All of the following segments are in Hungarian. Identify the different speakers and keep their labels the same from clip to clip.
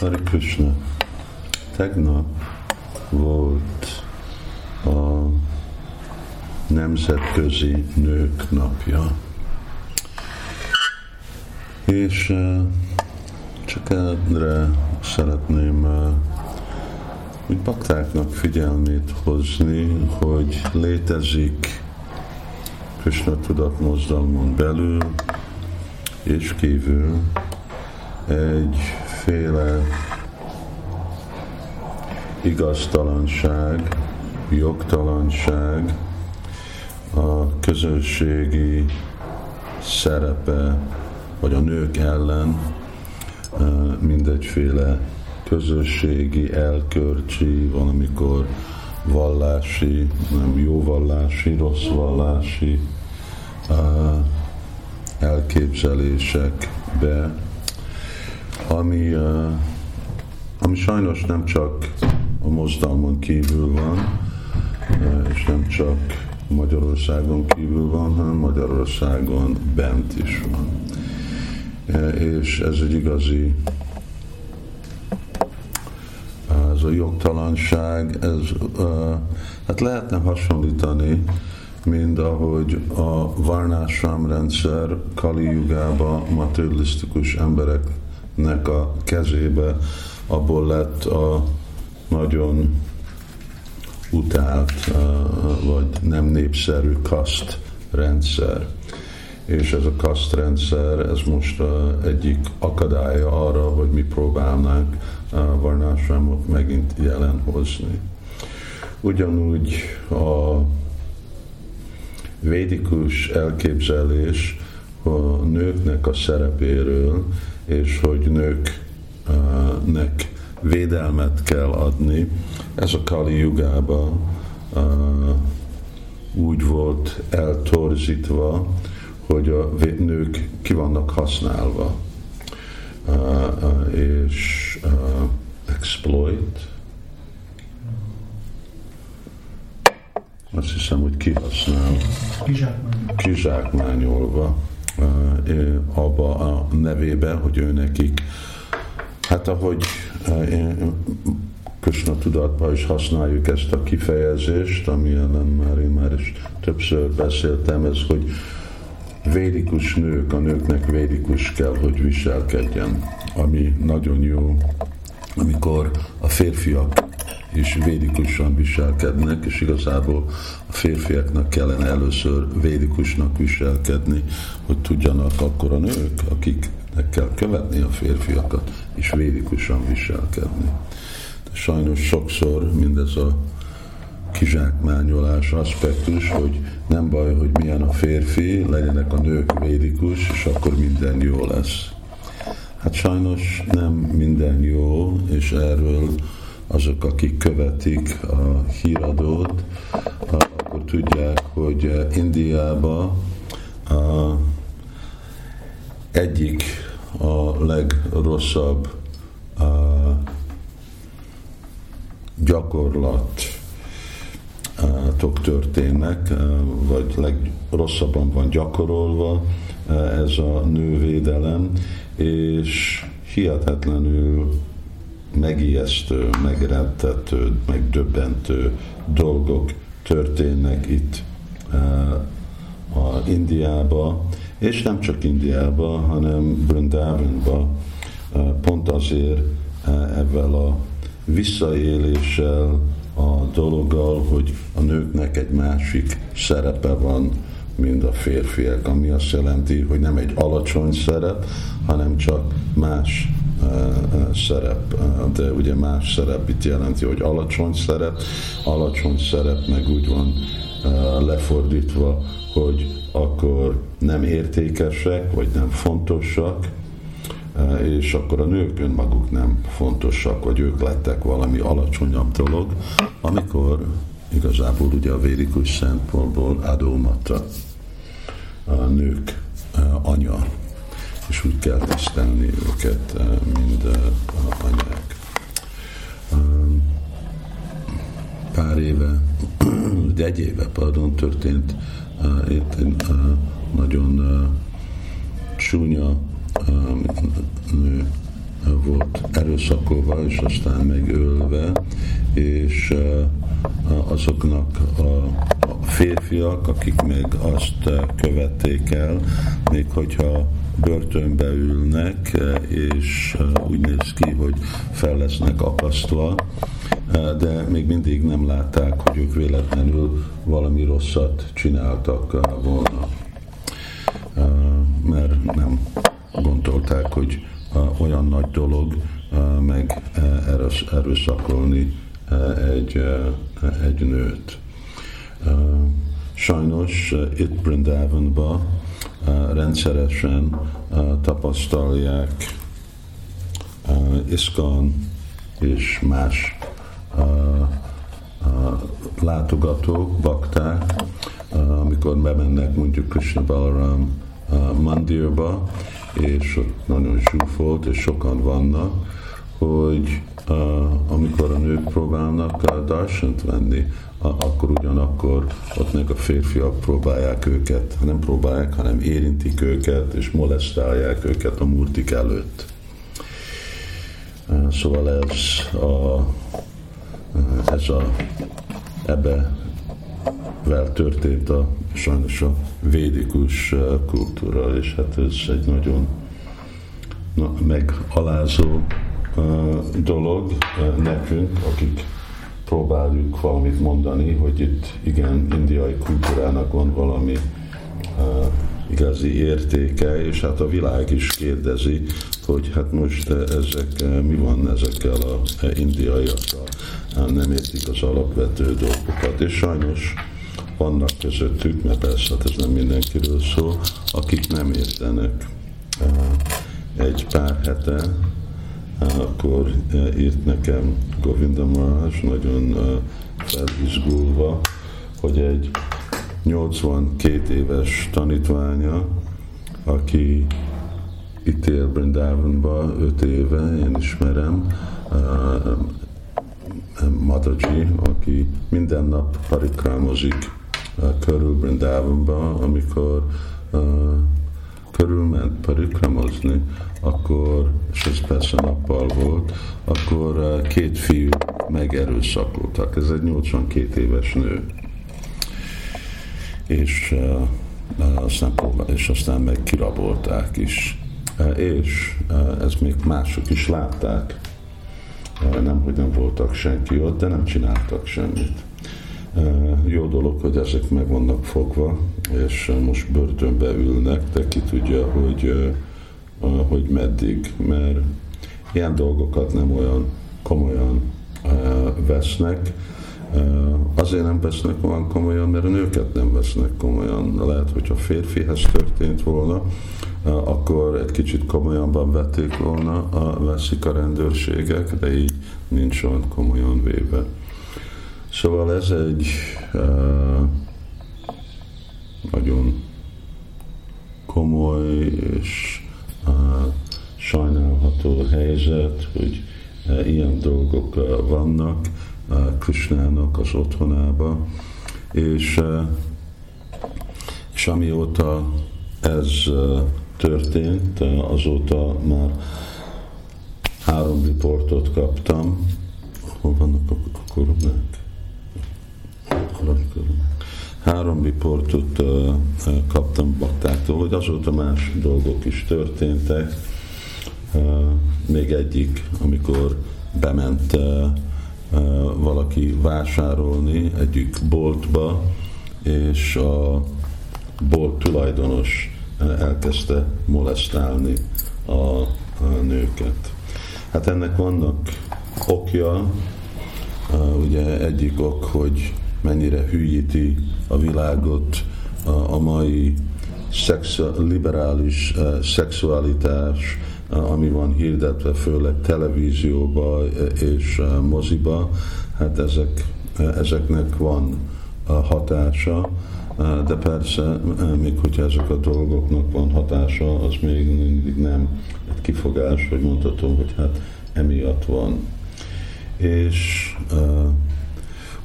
Speaker 1: Hare Krishna. Tegnap volt a Nemzetközi Nők Napja. És csak erre szeretném úgy baktáknak figyelmét hozni, hogy létezik Krishna tudatmozdalmon belül és kívül egyféle igaztalanság, jogtalanság, a közösségi szerepe, vagy a nők ellen mindegyféle közösségi, elkörcsi, valamikor vallási, nem jó vallási, rossz vallási elképzelésekbe, ami, ami sajnos nem csak a mozdalmon kívül van, és nem csak Magyarországon kívül van, hanem Magyarországon bent is van. És ez egy igazi ez a jogtalanság, ez hát lehetne hasonlítani, mint ahogy a Varnásram rendszer Kali Jugába materialisztikus embereknek a kezébe abból lett a nagyon utált, vagy nem népszerű kaszt rendszer. És ez a kaszt rendszer, ez most egyik akadálya arra, hogy mi próbálnánk varnásrámot megint jelen hozni. Ugyanúgy a védikus elképzelés a nőknek a szerepéről, és hogy nőknek védelmet kell adni. Ez a Kali Jugába úgy volt eltorzítva, hogy a nők ki vannak használva, és exploit, azt hiszem, hogy kihasznál, kizsákmányolva. Abba nevébe, hogy ő nekik. Hát ahogy eh, én Krishna tudatban is használjuk ezt a kifejezést, ami ellen már én már is többször beszéltem, ez, hogy védikus nők, a nőknek védikus kell, hogy viselkedjen, ami nagyon jó, amikor a férfiak is védikusan viselkednek, és igazából a férfiaknak kellene először védikusnak viselkedni, hogy tudjanak akkor a nők, akiknek kell követni a férfiakat, és védikusan viselkedni. De sajnos sokszor mindez a kizsákmányolás aspektus, hogy nem baj, hogy milyen a férfi, legyenek a nők védikus, és akkor minden jó lesz. Hát sajnos nem minden jó, és erről azok, akik követik a híradót, akkor tudják, hogy Indiában a egyik a legrosszabb gyakorlat történnek, vagy legrosszabban van gyakorolva ez a nővédelem, és hihetetlenül megijesztő, megrentető, megdöbbentő dolgok történnek itt uh, a Indiába, és nem csak Indiába, hanem Brindavanba, uh, pont azért uh, ezzel a visszaéléssel, a dologgal, hogy a nőknek egy másik szerepe van, mint a férfiak, ami azt jelenti, hogy nem egy alacsony szerep, hanem csak más szerep, de ugye más szerep itt jelenti, hogy alacsony szerep, alacsony szerep meg úgy van lefordítva, hogy akkor nem értékesek, vagy nem fontosak, és akkor a nők önmaguk nem fontosak, vagy ők lettek valami alacsonyabb dolog, amikor igazából ugye a vérikus szempontból adómata a nők anya és úgy kell tisztelni őket, eh, a anyák. Pár éve, de egy éve, pardon, történt itt egy nagyon csúnya nő volt erőszakolva, és aztán megölve, és azoknak a férfiak, akik meg azt követték el, még hogyha börtönbe ülnek, és úgy néz ki, hogy fel lesznek akasztva, de még mindig nem látták, hogy ők véletlenül valami rosszat csináltak volna. Mert nem gondolták, hogy olyan nagy dolog meg erőszakolni egy, egy nőt. Sajnos itt Brindavanban rendszeresen tapasztalják Iskon és más látogatók, bakták, amikor bemennek mondjuk Krishna Balaram mandirba, és ott nagyon zsúfolt, és sokan vannak, hogy amikor a nők próbálnak darsant venni, akkor ugyanakkor ott meg a férfiak próbálják őket, nem próbálják, hanem érintik őket, és molesztálják őket a murtik előtt. Uh, szóval ez a, uh, ez a ebbe vel történt a sajnos a védikus kultúra, és hát ez egy nagyon na, megalázó dolog nekünk, akik próbáljuk valamit mondani, hogy itt igen, indiai kultúrának van valami uh, igazi értéke, és hát a világ is kérdezi, hogy hát most ezek, mi van ezekkel a indiaiakkal, nem értik az alapvető dolgokat, és sajnos vannak közöttük, mert persze hát ez nem mindenkiről szól, akik nem értenek. Egy pár hete akkor írt nekem Govinda Maharaj nagyon felizgulva, hogy egy 82 éves tanítványa, aki itt él Brindavanba 5 éve, én ismerem, Mataji, aki minden nap parikrámozik körül Brindavanba, amikor körülment parikramozni, akkor, és ez persze nappal volt, akkor két fiú megerőszakoltak. Ez egy 82 éves nő. És, aztán, és aztán meg kirabolták is. És ez még mások is látták. Nem, hogy nem voltak senki ott, de nem csináltak semmit. Jó dolog, hogy ezek meg vannak fogva, és most börtönbe ülnek, de ki tudja, hogy, hogy meddig, mert ilyen dolgokat nem olyan komolyan vesznek. Azért nem vesznek olyan komolyan, mert a nőket nem vesznek komolyan. Lehet, hogyha férfihez történt volna, akkor egy kicsit komolyabban vették volna, veszik a rendőrségek, de így nincs olyan komolyan véve. Szóval ez egy uh, nagyon komoly és uh, sajnálható helyzet, hogy uh, ilyen dolgok uh, vannak uh, Krishnának az otthonába, és, uh, és amióta ez uh, történt, uh, azóta már három riportot kaptam. Hol vannak a koronák? Három riportot uh, kaptam baktáktól, hogy azóta más dolgok is történtek. Még egyik, amikor bement valaki vásárolni egyik boltba, és a bolt tulajdonos elkezdte molesztálni a nőket. Hát ennek vannak okja, ugye egyik ok, hogy mennyire hűíti a világot a, a mai szexu, liberális uh, szexualitás, uh, ami van hirdetve főleg televízióba uh, és uh, moziba, hát ezek, ezeknek van hatása, de persze, még hogyha ezek a dolgoknak van hatása, az még mindig nem egy kifogás, hogy mondhatom, hogy hát emiatt van. És uh,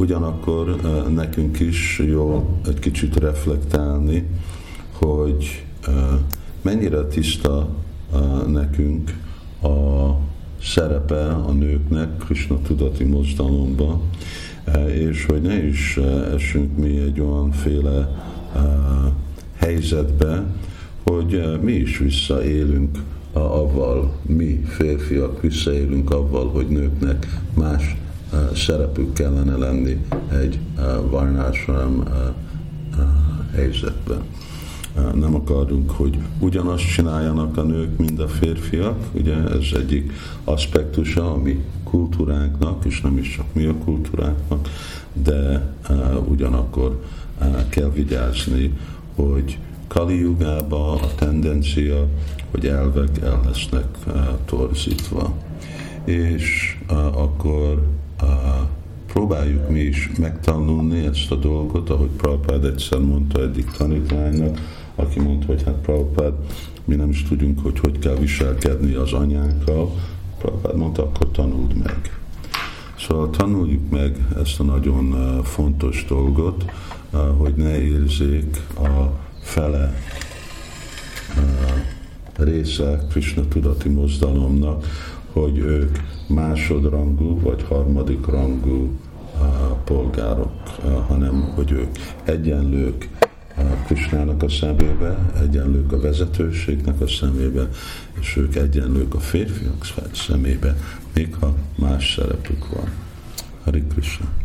Speaker 1: Ugyanakkor nekünk is jó egy kicsit reflektálni, hogy mennyire tiszta nekünk a szerepe a nőknek Krishna tudati mozdalomban, és hogy ne is esünk mi egy olyanféle helyzetbe, hogy mi is visszaélünk avval, mi férfiak visszaélünk avval, hogy nőknek más szerepük kellene lenni egy varnásram helyzetben. Nem akarunk, hogy ugyanazt csináljanak a nők, mint a férfiak, ugye ez egyik aspektusa a mi kultúránknak, és nem is csak mi a kultúránknak, de ugyanakkor kell vigyázni, hogy Kali Yugába a tendencia, hogy elvek el lesznek torzítva. És akkor próbáljuk mi is megtanulni ezt a dolgot, ahogy Prabhupád egyszer mondta egyik tanítványnak, aki mondta, hogy hát Prabhupád, mi nem is tudjunk, hogy hogy kell viselkedni az anyánkkal. Prabhupád mondta, akkor tanuld meg. Szóval tanuljuk meg ezt a nagyon fontos dolgot, hogy ne érzék a fele része Krishna tudati mozdalomnak, hogy ők másodrangú vagy harmadik rangú polgárok, hanem hogy ők egyenlők Krishnának a szemébe, egyenlők a vezetőségnek a szemébe, és ők egyenlők a férfiak szemébe, még ha más szerepük van. Hari Krishna.